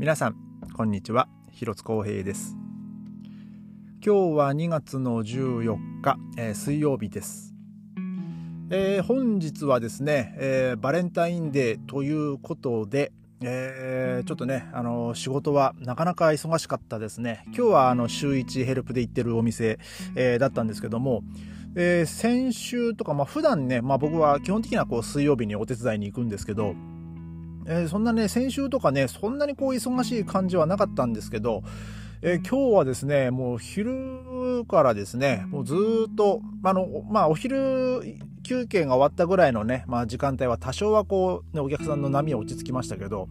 皆さんこんにちは。広津光平です。今日は2月の14日、えー、水曜日です、えー、本日はですね、えー、バレンタインデーということでえー、ちょっとね、あの仕事はなかなか忙しかったですね。今日はあの週1ヘルプで行ってるお店、えー、だったんですけども、えー、先週とか、まあ普段ね、まあ僕は基本的にはこう水曜日にお手伝いに行くんですけど、えー、そんなね、先週とかね、そんなにこう忙しい感じはなかったんですけど、えー、今日はですね、もう昼からですね、もうずっと、あの、まあお昼休憩が終わったぐらいのね、まあ時間帯は多少はこう、ね、お客さんの波は落ち着きましたけど、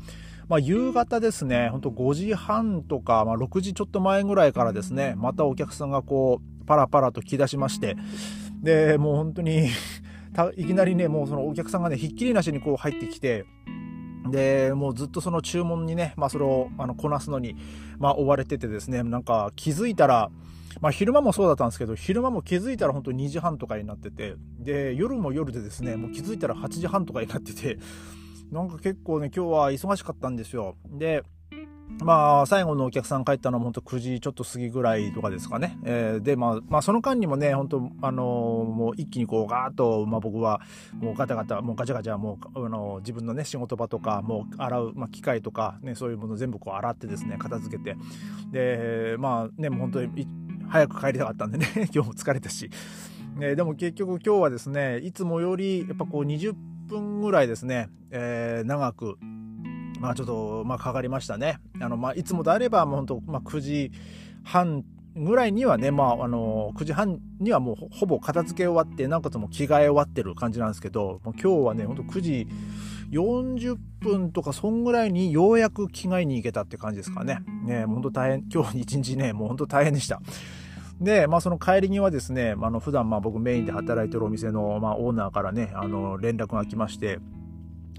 まあ夕方ですね、ほんと5時半とか、まあ6時ちょっと前ぐらいからですね、またお客さんがこう、パラパラと来だしまして、で、もう本当に いきなりね、もうそのお客さんがね、ひっきりなしにこう入ってきて、で、もうずっとその注文にね、まあそれをあのこなすのに、まあ追われててですね、なんか気づいたら、まあ昼間もそうだったんですけど、昼間も気づいたら本当2時半とかになってて、で、夜も夜でですね、もう気づいたら8時半とかになってて、なんか結構ね、今日は忙しかったんですよ。で、まあ、最後のお客さん帰ったのも本当9時ちょっと過ぎぐらいとかですかね。えー、で、まあ、まあ、その間にもね、本当あのー、もう一気にこう、ガーッと、まあ僕は、もうガタガタ、もうガチャガチャ、もう、あのー、自分のね、仕事場とか、もう洗う、まあ、機械とか、ね、そういうもの全部こう洗ってですね、片付けて。で、まあね、もう本当に、早く帰りたかったんでね、今日も疲れたし。えー、でも結局今日はですね、いつもより、やっぱこう20分ぐらいですね、えー、長く、まあちょっと、まあかかりましたね。あの、まあいつもであれば、もう本当、まあ9時半ぐらいにはね、まああの、9時半にはもうほぼ片付け終わって、なおかつも着替え終わってる感じなんですけど、もう今日はね、ほんと9時40分とかそんぐらいにようやく着替えに行けたって感じですかね。ね、ほんと大変、今日一日ね、もうほんと大変でした。で、まあその帰り際ですね、あの普段まあ僕メインで働いてるお店の、まあ、オーナーからね、あの連絡が来まして、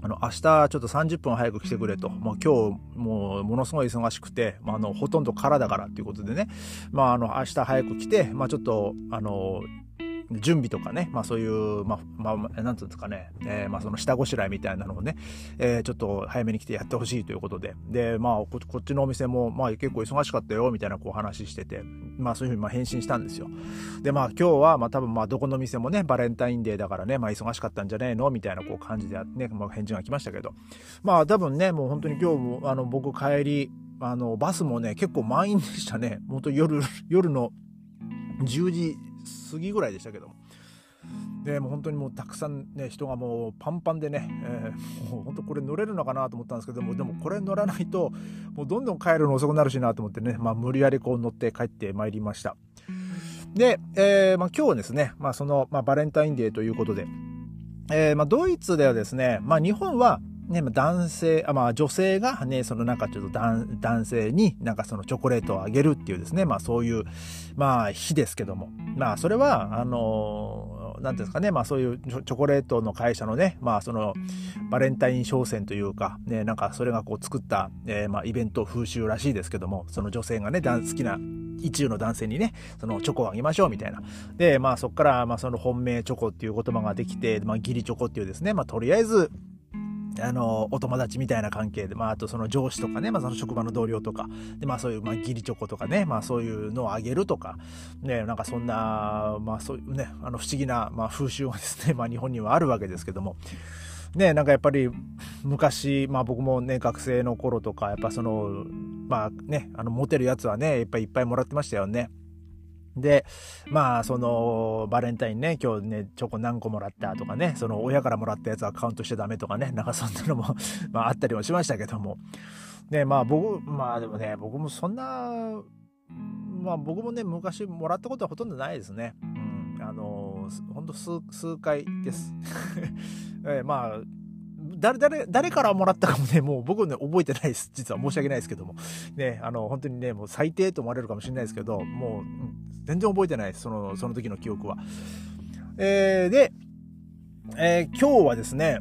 あの、明日ちょっと30分早く来てくれと。もう今日、もう、ものすごい忙しくて、まあ、あの、ほとんど空だからっていうことでね。まあ、あの、明日早く来て、まあ、ちょっと、あの、準備とかね、まあそういう、まあ、まあ、なんつうんですかね、えー、まあその下ごしらえみたいなのをね、えー、ちょっと早めに来てやってほしいということで、で、まあこ、こっちのお店も、まあ結構忙しかったよ、みたいなこう話してて、まあそういうふうにまあ返信したんですよ。で、まあ今日は、まあ多分まあどこの店もね、バレンタインデーだからね、まあ忙しかったんじゃねえの？みたいなこう感じでね、まあ返事が来ましたけど、まあ多分ね、もう本当に今日も、あの、僕帰り、あの、バスもね、結構満員でしたね。本当夜、夜の10時過ぎぐらいでしたけども。でもう本当にもうたくさんね人がもうパンパンでね、えー、もう本当これ乗れるのかなと思ったんですけどもでもこれ乗らないともうどんどん帰るの遅くなるしなと思ってね、まあ、無理やりこう乗って帰ってまいりましたで、えーまあ、今日はですね、まあ、その、まあ、バレンタインデーということで、えーま、ドイツではですね、ま、日本はね、男性、あまあ女性がね、そのなんかちょっと男性になんかそのチョコレートをあげるっていうですね、まあそういう、まあ日ですけども、まあそれは、あのなんていうんですかね、まあそういうチョコレートの会社のね、まあそのバレンタイン商戦というか、ね、なんかそれがこう作った、えー、まあイベント風習らしいですけども、その女性がね、好きな一中の男性にね、そのチョコをあげましょうみたいな。で、まあそこから、まあその本命チョコっていう言葉ができて、まあ義理チョコっていうですね、まあとりあえず、あの、お友達みたいな関係で、まあ、あとその上司とかね、まあ、その職場の同僚とか、で、まあ、そういう、まあ、義理チョコとかね、まあ、そういうのをあげるとか、ね、なんかそんな、まあ、そういうね、あの、不思議な、まあ、風習がですね、まあ、日本にはあるわけですけども、ね、なんかやっぱり、昔、まあ、僕もね、学生の頃とか、やっぱその、まあね、あの、モテるやつはね、やっぱりいっぱいもらってましたよね。で、まあ、その、バレンタインね、今日ね、チョコ何個もらったとかね、その親からもらったやつはカウントしちゃダメとかね、なんかそんなのも まああったりもしましたけども。ね、まあ僕、まあでもね、僕もそんな、まあ僕もね、昔もらったことはほとんどないですね。うん、あの、ほんと数、数回です。えまあ、誰、誰、誰からもらったかもね、もう僕ね、覚えてないです。実は申し訳ないですけども。ね、あの、本当にね、もう最低と思われるかもしれないですけど、もう、全然覚えてないです。その、その時の記憶は。えー、で、えー、今日はですね、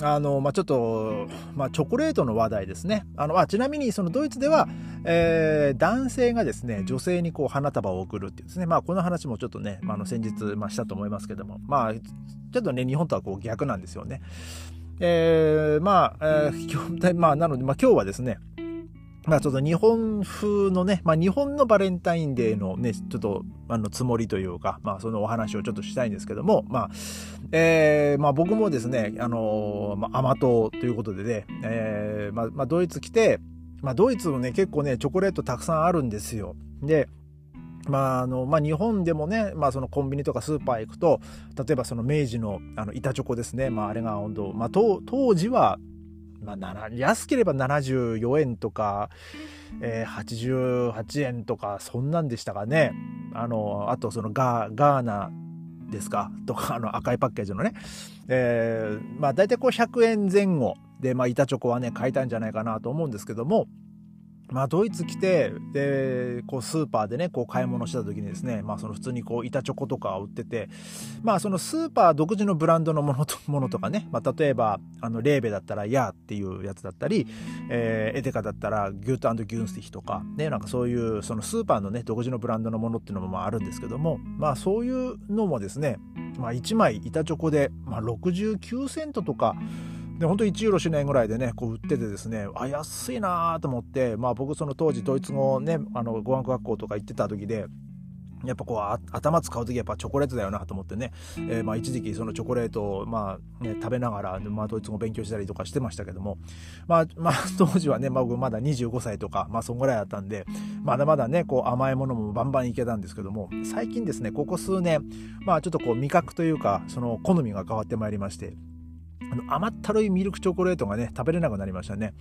あの、まあ、ちょっと、まあ、チョコレートの話題ですね。あの、あ、ちなみに、そのドイツでは、えー、男性がですね、女性にこう花束を贈るっていうですね、まあ、この話もちょっとね、まあ、の、先日、まあ、したと思いますけども、まあ、ちょっとね、日本とはこう逆なんですよね。えー、まあ、えー、まあ、なので、まあ、今日はですね、まあちょっと日本風のね、まあ日本のバレンタインデーのね、ちょっとあのつもりというか、まあそのお話をちょっとしたいんですけども、まあ、えー、まあ僕もですね、あのー、まあ甘党ということでね、えー、まあ、まあドイツ来て、まあドイツもね、結構ね、チョコレートたくさんあるんですよ。で、まああのまあ、日本でもね、まあ、そのコンビニとかスーパー行くと例えばその明治のあの板チョコですね、まあ、あれが本当、まあ、当時はまあ、安ければ74円とか、えー、88円とかそんなんでしたかね。あのあとそのガーナですか？とかあの赤いパッケージのね、えー、まあ大体こう100円前後で、まあ、板チョコはね買えたんじゃないかなと思うんですけども。まあ、ドイツ来て、で、こう、スーパーでね、こう、買い物した時にですね、まあ、その普通にこう、板チョコとかを売ってて、まあ、そのスーパー独自のブランドのものと、ものとかね、まあ、例えば、あの、レーベだったら、ヤーっていうやつだったり、えー、エテカだったら、ギュートギュンスティヒとか、ね、なんかそういう、そのスーパーのね、独自のブランドのものっていうのもああるんですけども、まあ、そういうのもですね、まあ、1枚板チョコで、まあ、69セントとか、で本当1ユーロしないぐらいでねこう売っててですねあ安いなと思ってまあ僕その当時ドイツ語ねあの語学学校とか行ってた時でやっぱこう頭使う時やっぱチョコレートだよなと思ってね、えー、まあ一時期そのチョコレートをまあ、ね、食べながら、まあ、ドイツ語勉強したりとかしてましたけども、まあ、まあ 当時はね、まあ、僕まだ25歳とか、まあそんぐらいだったんで、まだまだね、こう甘いものもバンバンいけたんですけども、最近ですね、ここ数年、まあちょっとこう味覚というか、その好みが変わってまいりまして、あの甘ったるいミルクチョコレートがね、食べれなくなりましたね。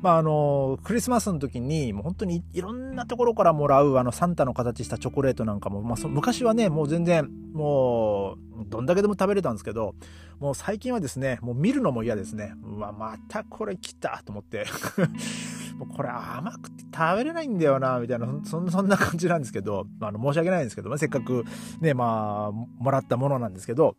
まああの、クリスマスの時に、もう本当にいろんなところからもらうあのサンタの形したチョコレートなんかも、まあ昔はね、もう全然、もう、どんだけでも食べれたんですけど、もう最近はですね、もう見るのも嫌ですね。うわ、またこれ来たと思って。もうこれ甘くて食べれないんだよな、みたいな、そんそんな感じなんですけど、あの申し訳ないんですけど、まあせっかくね、まあ、もらったものなんですけど、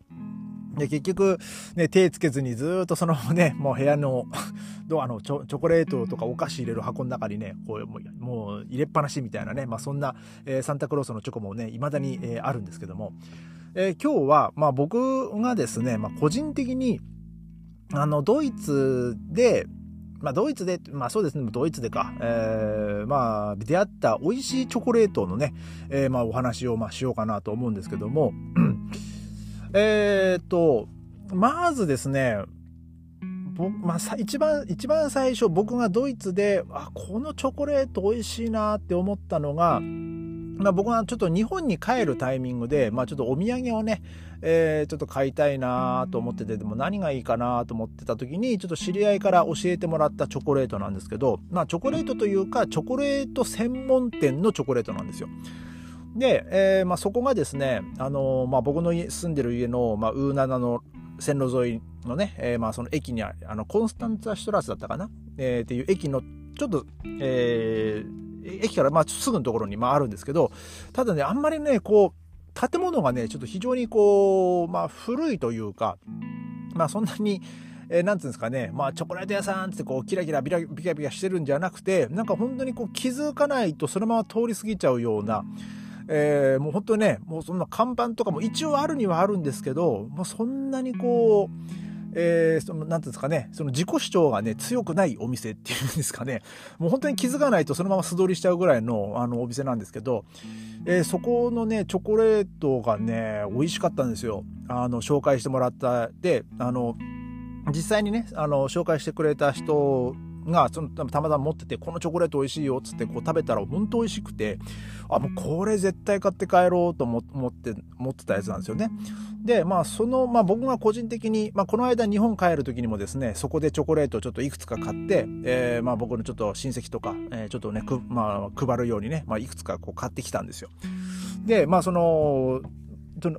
で、結局、ね、手つけずにずっとそのね、もう部屋の ドアのチョチョコレートとかお菓子入れる箱の中にね、こうもう入れっぱなしみたいなね、まあそんな、えー、サンタクロースのチョコもね、未だに、えー、あるんですけども、えー、今日は、まあ僕がですね、まあ個人的に、あの、ドイツで、まあ、ドイツで、まあそうですね、ドイツでか、えー、まあ、出会った美味しいチョコレートのね、えー、まあお話を、まあしようかなと思うんですけども、えー、っと、まずですね、まあ、一番、一番最初僕がドイツで、あ、このチョコレート美味しいなって思ったのが、まあ、僕がちょっと日本に帰るタイミングで、まあ、ちょっとお土産をね、えー、ちょっと買いたいなと思ってて、でも何がいいかなと思ってた時に、ちょっと知り合いから教えてもらったチョコレートなんですけど、まあ、チョコレートというか、チョコレート専門店のチョコレートなんですよ。で、えーまあ、そこがですね、あのー、まあ、僕の住んでる家の、まあ、ウーナナの線路沿いのね、えーまあ、その駅にああのコンスタンツァシュトラスだったかな、えー、っていう駅のちょっと、えー、駅からまあすぐのところにまああるんですけどただねあんまりねこう建物がねちょっと非常にこう、まあ、古いというかまあそんなにえー、なんていうんですかね、まあ、チョコレート屋さんってこう、キラキラビラビカビカしてるんじゃなくて、なんか本当にこう、気づかないとそのまま通り過ぎちゃうような、えー、もう本当にね、もうそんな看板とかも一応あるにはあるんですけど、もうそんなにこう、えー、その、なんていうんですかね、その自己主張がね、強くないお店っていうんですかね、もう本当に気づかないとそのまま素通りしちゃうぐらいの、あの、お店なんですけど、えー、そこのね、チョコレートがね、美味しかったんですよ。あの、紹介してもらった。で、あの、実際にね、あの、紹介してくれた人がそのたまたま持っててこのチョコレート美味しいよっつってこう食べたら本当美味しくてあもうこれ絶対買って帰ろうと思って持ってたやつなんですよね。でまあその、まあ、僕が個人的に、まあ、この間日本帰る時にもですねそこでチョコレートをちょっといくつか買って、えー、まあ僕のちょっと親戚とか、えー、ちょっとね、まあ、配るようにね、まあ、いくつかこう買ってきたんですよ。でまあその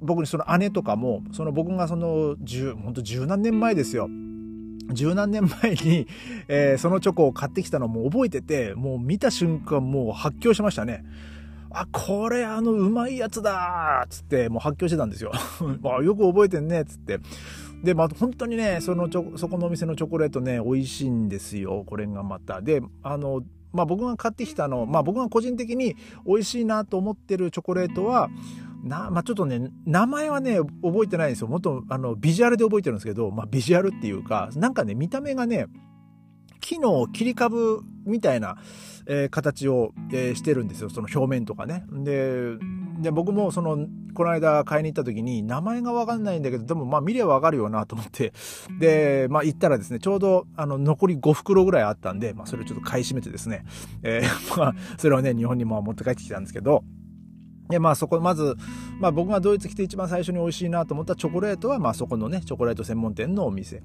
僕にその姉とかもその僕がその十本当十何年前ですよ。十何年前に、えー、そのチョコを買ってきたのも覚えてて、もう見た瞬間もう発狂しましたね。あ、これあのうまいやつだつってもう発狂してたんですよ。あよく覚えてんねつって。で、まあ本当にね、そのちょ、そこのお店のチョコレートね、美味しいんですよ。これがまた。で、あの、まあ僕が買ってきたの、まあ僕が個人的に美味しいなと思ってるチョコレートは、な、まあ、ちょっとね、名前はね、覚えてないんですよ。もっと、あの、ビジュアルで覚えてるんですけど、まあ、ビジュアルっていうか、なんかね、見た目がね、木の切り株みたいな、えー、形を、えー、してるんですよその表面とかね。でで僕もそのこの間買いに行った時に名前が分かんないんだけどでもまあ見りゃ分かるよなと思ってでまあ行ったらですねちょうどあの残り5袋ぐらいあったんで、まあ、それをちょっと買い占めてですね、えー、まあそれをね日本にも持って帰ってきたんですけど。で、まあそこ、まず、まあ僕がドイツ来て一番最初に美味しいなと思ったチョコレートは、まあそこのね、チョコレート専門店のお店。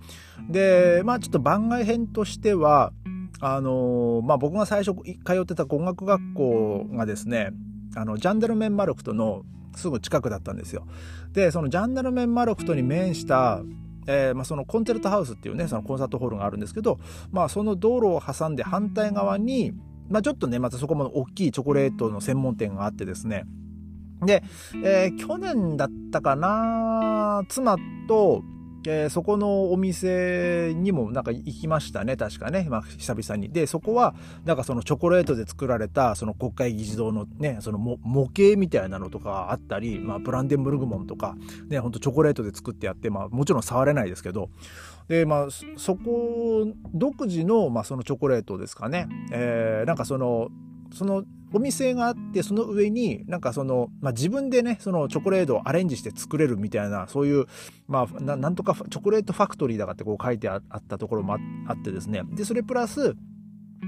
で、まあちょっと番外編としては、あの、まあ僕が最初通ってた語学学校がですね、あの、ジャンダルメンマルクトのすぐ近くだったんですよ。で、そのジャンダルメンマルクトに面した、えーまあ、そのコンチェルトハウスっていうねそのコンサートホールがあるんですけど、まあ、その道路を挟んで反対側に、まあ、ちょっとねまたそこも大きいチョコレートの専門店があってですねで、えー、去年だったかな、妻と、えー、そこのお店にもなんか行きましたね、確かね、まあ、久々に。で、そこは、なんかそのチョコレートで作られた、その国会議事堂のね、その模型みたいなのとかあったり、まあ、ブランデンブルグモンとか、ね、ほんとチョコレートで作ってやって、まあ、もちろん触れないですけど、で、まあ、そこ、独自の、まあ、そのチョコレートですかね、えー、なんかその、そのお店があってその上になんかその、まあ、自分でねそのチョコレートをアレンジして作れるみたいなそういうまあなんとかチョコレートファクトリーだかってこう書いてあったところもあってですねでそれプラス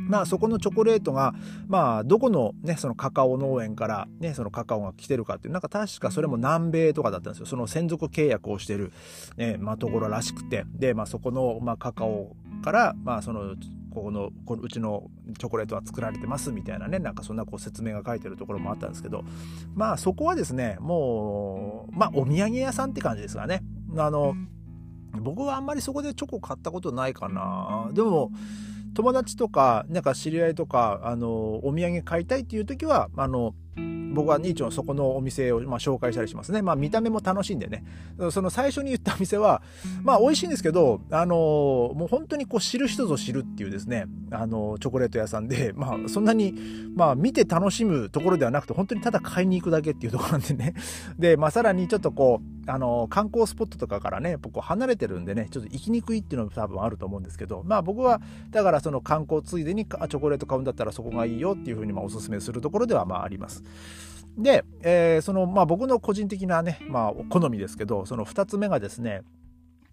まあそこのチョコレートが、まあどこのね、そのカカオ農園からね、そのカカオが来てるかっていう、なんか確かそれも南米とかだったんですよ。その専属契約をしてる、ね、まあところらしくて。で、まあそこの、まあカカオから、まあそのここのこのうちのチョコレートは作られてますみたいなねなんかそんなこう説明が書いてるところもあったんですけどまあそこはですねもうまあお土産屋さんって感じですかね。あの僕はあんまりそこでチョコ買ったことないかな。でも友達とかなんか知り合いとかあのお土産買いたいっていう時はあの僕はニーチョンそこのお店を、まあ、紹介したりしますね。まあ見た目も楽しいんでね。その最初に言った店は、まあ美味しいんですけど、あのもう本当にこう知る人ぞ知るっていうですね、あのチョコレート屋さんで、まあそんなに、まあ見て楽しむところではなくて、本当にただ買いに行くだけっていうところなんでね。で、まあさらにちょっとこう、あの観光スポットとかからね、僕離れてるんでね、ちょっと行きにくいっていうのも多分あると思うんですけど、まあ僕は、だからその観光ついでにチョコレート買うんだったらそこがいいよっていうふうにまあおすすめするところではまああります。で、えー、その、まあ、僕の個人的なね、まあ、好みですけど、その2つ目がですね、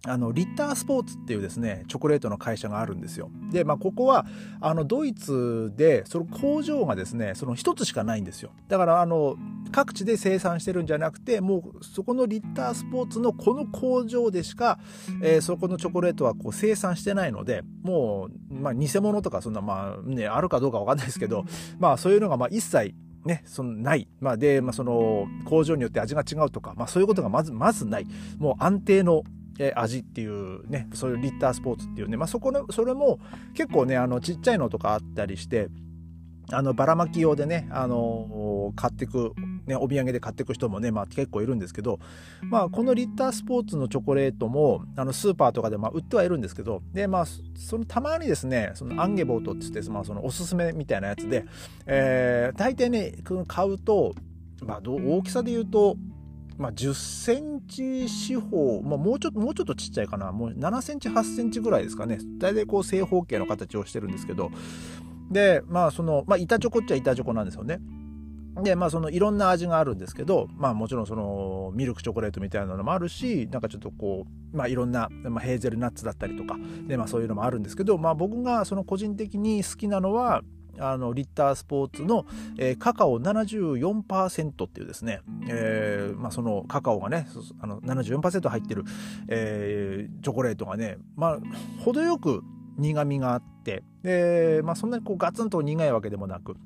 あのリッタースポーツっていうですねチョコレートの会社があるんですよ。で、まあ、ここはあのドイツでその工場がですねその1つしかないんですよ。だからあの各地で生産してるんじゃなくてもうそこのリッタースポーツのこの工場でしか、えー、そこのチョコレートはこう生産してないのでもう、まあ、偽物とかそんなまあねあるかどうかわかんないですけどまあそういうのがまあ一切ね、そのない。まあ、で、まあ、その工場によって味が違うとか、まあ、そういうことがまず、まずない。もう安定の味っていうね、そういうリッタースポーツっていうね、まあ、そこの、それも結構ね、あの、ちっちゃいのとかあったりして、あの、ばらまき用でね、あの、買ってくね、お土産で買っていく人もね、まあ、結構いるんですけど、まあ、このリッタースポーツのチョコレートもあのスーパーとかでまあ売ってはいるんですけどで、まあ、そのたまにですねそのアンゲボートって言って、まあ、そのおすすめみたいなやつで、えー、大体ね買うと、まあ、大きさで言うとまあ、10センチ四方、まあ、もうちょっと、もうちょっとちっちゃいかな。もう7センチ、8センチぐらいですかね。大体こう正方形の形をしてるんですけど。で、まあ、その、まあ、板チョコっちゃ板チョコなんですよね。でまあそのいろんな味があるんですけどまあもちろんそのミルクチョコレートみたいなのもあるしなんかちょっとこうまあいろんな、まあ、ヘーゼルナッツだったりとかでまあそういうのもあるんですけどまあ僕がその個人的に好きなのはあのリッタースポーツの、えー、カカオ74%っていうですね、えーまあ、そのカカオがねあの74%入ってる、えー、チョコレートがねまあ程よく苦みがあってで、まあ、そんなにこうガツンと苦いわけでもなく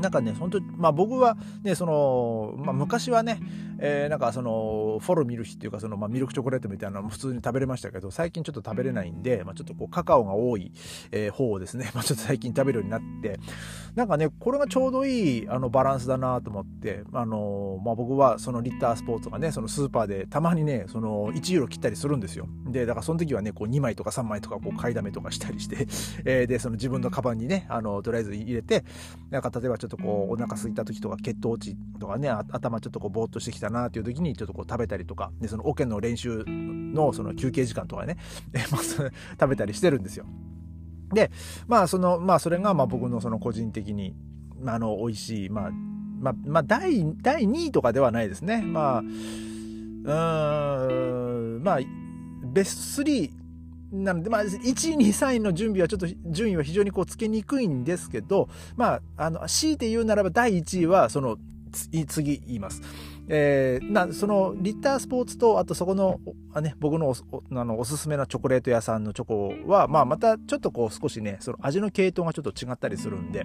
なんかね、本当まあ僕はね、その、まあ昔はね、えー、なんかその、フォルミルヒっていうか、その、まあミルクチョコレートみたいなのも普通に食べれましたけど、最近ちょっと食べれないんで、まあちょっとこう、カカオが多い、えー、方をですね、まあちょっと最近食べるようになって、なんかね、これがちょうどいい、あの、バランスだなと思って、あの、まあ僕はそのリッタースポーツがね、そのスーパーでたまにね、その1ユーロ切ったりするんですよ。で、だからその時はね、こう2枚とか3枚とかこう買いだめとかしたりして、えー、で、その自分のカバンにね、あの、とりあえず入れて、なんか例えばちょっとこう、お腹空いた時とか血糖値とかね頭ちょっとこうぼーっとしてきたなっていう時にちょっとこう食べたりとかでそのオケの練習のその休憩時間とかね、食べたりしてるんですよ。で、まあ、その、まあ、それが、まあ、僕のその個人的に、まあ、あの、美味しい、まあ、まあ、まあ、第、第2位とかではないですね。まあ、うーん、まあ、ベスト3なので、まあ、1位、2位、3位の準備はちょっと、順位は非常にこう、つけにくいんですけど、まあ、あの、強いて言うならば、第1位は、その、次言います。えー、なそのリッタースポーツとあとそこのあ、ね、僕のおあのおすすめのチョコレート屋さんのチョコは、まあ、またちょっとこう少しねその味の系統がちょっと違ったりするんで。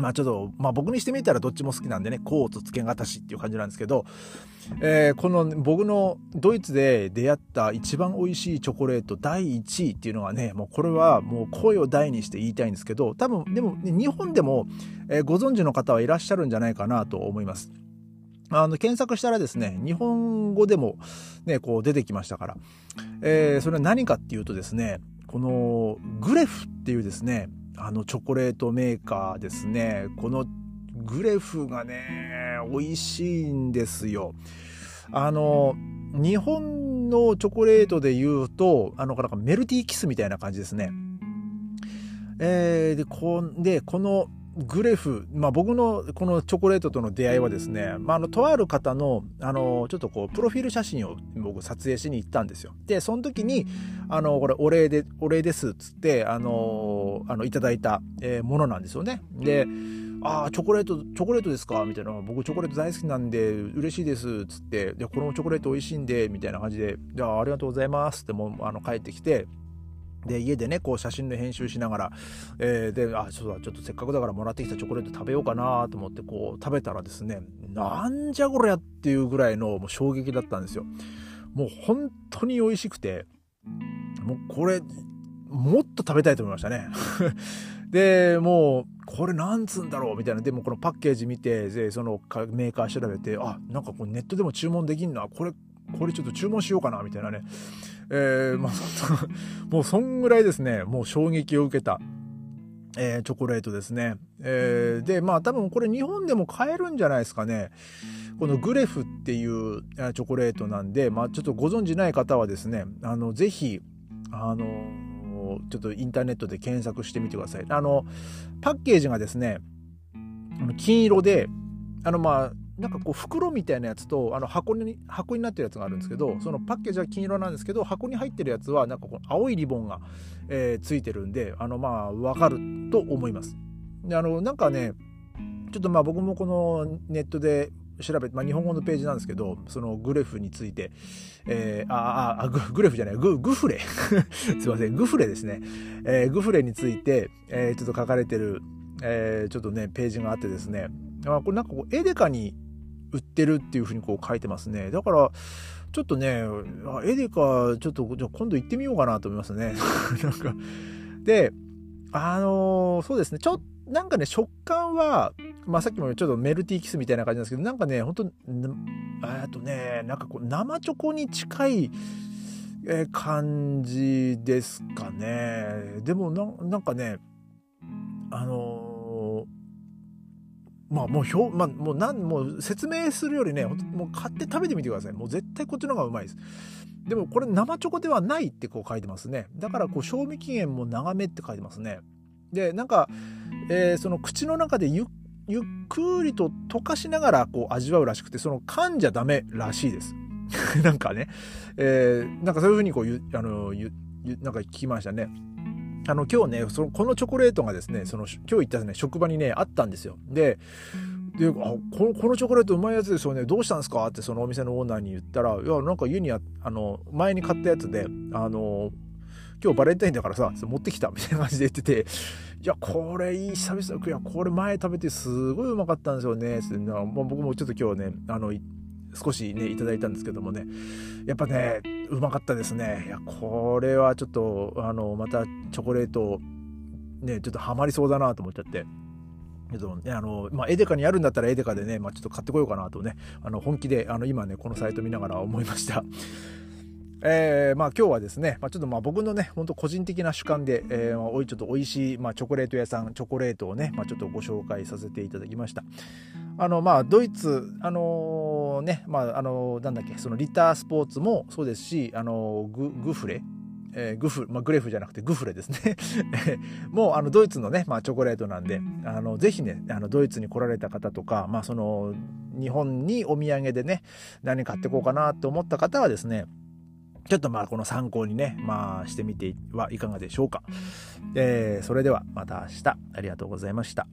まあちょっと、まあ僕にしてみたらどっちも好きなんでね、コーツつけがたしっていう感じなんですけど、えー、この僕のドイツで出会った一番美味しいチョコレート第1位っていうのがね、もうこれはもう声を大にして言いたいんですけど、多分でも、ね、日本でも、えー、ご存知の方はいらっしゃるんじゃないかなと思います。あの、検索したらですね、日本語でもね、こう出てきましたから。えー、それは何かっていうとですね、このグレフっていうですね、あのチョコレートメーカーですね。このグレフがね美味しいんですよ。あの日本のチョコレートで言うとあのなんかメルティーキスみたいな感じですね。えー、でこでこのグレフ、まあ、僕のこのチョコレートとの出会いはですね、まあ、あのとある方のあのちょっとこうプロフィール写真を僕撮影しに行ったんですよ。でその時にあのこれお礼でお礼ですっつってあのあのいただいた、えー、ものなんですよね。でああ、チョコレート、チョコレートですか？みたいな。僕チョコレート大好きなんで嬉しいです。つって、で、このチョコレート美味しいんで、みたいな感じで、じゃあありがとうございますってもうあの帰ってきて、で、家でね、こう写真の編集しながら、えー、で、あ、そうだ、ちょっとせっかくだからもらってきたチョコレート食べようかなと思って、こう食べたらですね、なんじゃこりゃっていうぐらいのもう衝撃だったんですよ。もう本当に美味しくて、もうこれ、もっと食べたいと思いましたね。で、もう、これなんつんだろうみたいな。でもこのパッケージ見て、で、そのメーカー調べて、あ、なんかこうネットでも注文できんな。これ、これちょっと注文しようかな、みたいなね。えー、まあ、もうそんぐらいですね、もう衝撃を受けた、えー、チョコレートですね。えー、で、まあ多分これ日本でも買えるんじゃないですかね。このグレフっていうチョコレートなんで、まあちょっとご存知ない方はですね、あの、ぜひ、あの、ちょっとインターネットで検索してみてください。あの、パッケージがですね、金色で、あの、まあ、なんかこう袋みたいなやつとあの箱に箱になってるやつがあるんですけどそのパッケージは金色なんですけど箱に入ってるやつはなんかこの青いリボンが、えー、ついてるんであのまあ分かると思います。であのなんかねちょっとまあ僕もこのネットで調べて、まあ、日本語のページなんですけどそのグレフについて、えー、ああググレフじゃないググフレ。すいませんグフレですね、えー、グフレについて、えー、ちょっと書かれてる、えー、ちょっとねページがあってですね。あこれなんかこうエデカに売ってるっていうふうにこう書いてますね。だから、ちょっとね、エデカ、ちょっと、じゃ今度行ってみようかなと思いますね。なんか、で、あのー、そうですね、ちょっと、なんかね、食感は、まあ、さっきもちょっとメルティーキスみたいな感じなんですけど、なんかね、本当えっとね、なんかこう、生チョコに近い、え感じですかね。でもな、なんかね、あのーまあもう表、まあもうなん、もう説明するよりね、もう買って食べてみてください。もう絶対こっちの方がうまいです。でもこれ生チョコではないってこう書いてますね。だからこう賞味期限も長めって書いてますね。で、なんか、えー、その口の中でゆゆっくりと溶かしながらこう味わうらしくて、その噛んじゃダメらしいです。なんかね、えー、なんかそういうふうにこうゆ、あの、ゆ、なんか聞きましたね。あの今日ねそのこのチョコレートがですねその今日行ったね職場にねあったんですよ。でであこのこのチョコレートうまいやつですよねどうしたんですかってそのお店のオーナーに言ったらいやなんか家にああの前に買ったやつであの今日バレンタインだからさ持ってきたみたいな感じで言ってていやこれいい久々いやこれ前食べてすごいうまかったんですよねってまあ、僕もちょっと今日ねあの少しねいただいたんですけどもねやっぱねうまかったですねいやこれはちょっとあのまたチョコレートねちょっとハマりそうだなと思っちゃってけどね、あの、まあ、エデカにあるんだったらエデカでね、まあ、ちょっと買ってこようかなとね、あの、本気で、あの、今ね、このサイト見ながら思いました。えー、まあ今日はですね、まあ、ちょっとまあ僕のね、ほんと個人的な主観で、えー、おいちょっと美味しい、まあ、チョコレート屋さん、チョコレートをね、まあ、ちょっとご紹介させていただきました。あの、まあ、ドイツ、あのー、ね、まあ、あのー、なんだっけ、そのリタースポーツもそうですし、あの、ググフレ、えー、グフ、まあ、グレフじゃなくてグフレですね もうあのドイツのね、まあ、チョコレートなんであのぜひねあのドイツに来られた方とか、まあ、その日本にお土産でね何買ってこうかなと思った方はですねちょっとまあこの参考にね、まあしてみてはいかがでしょうか。えー、それではまた明日ありがとうございました。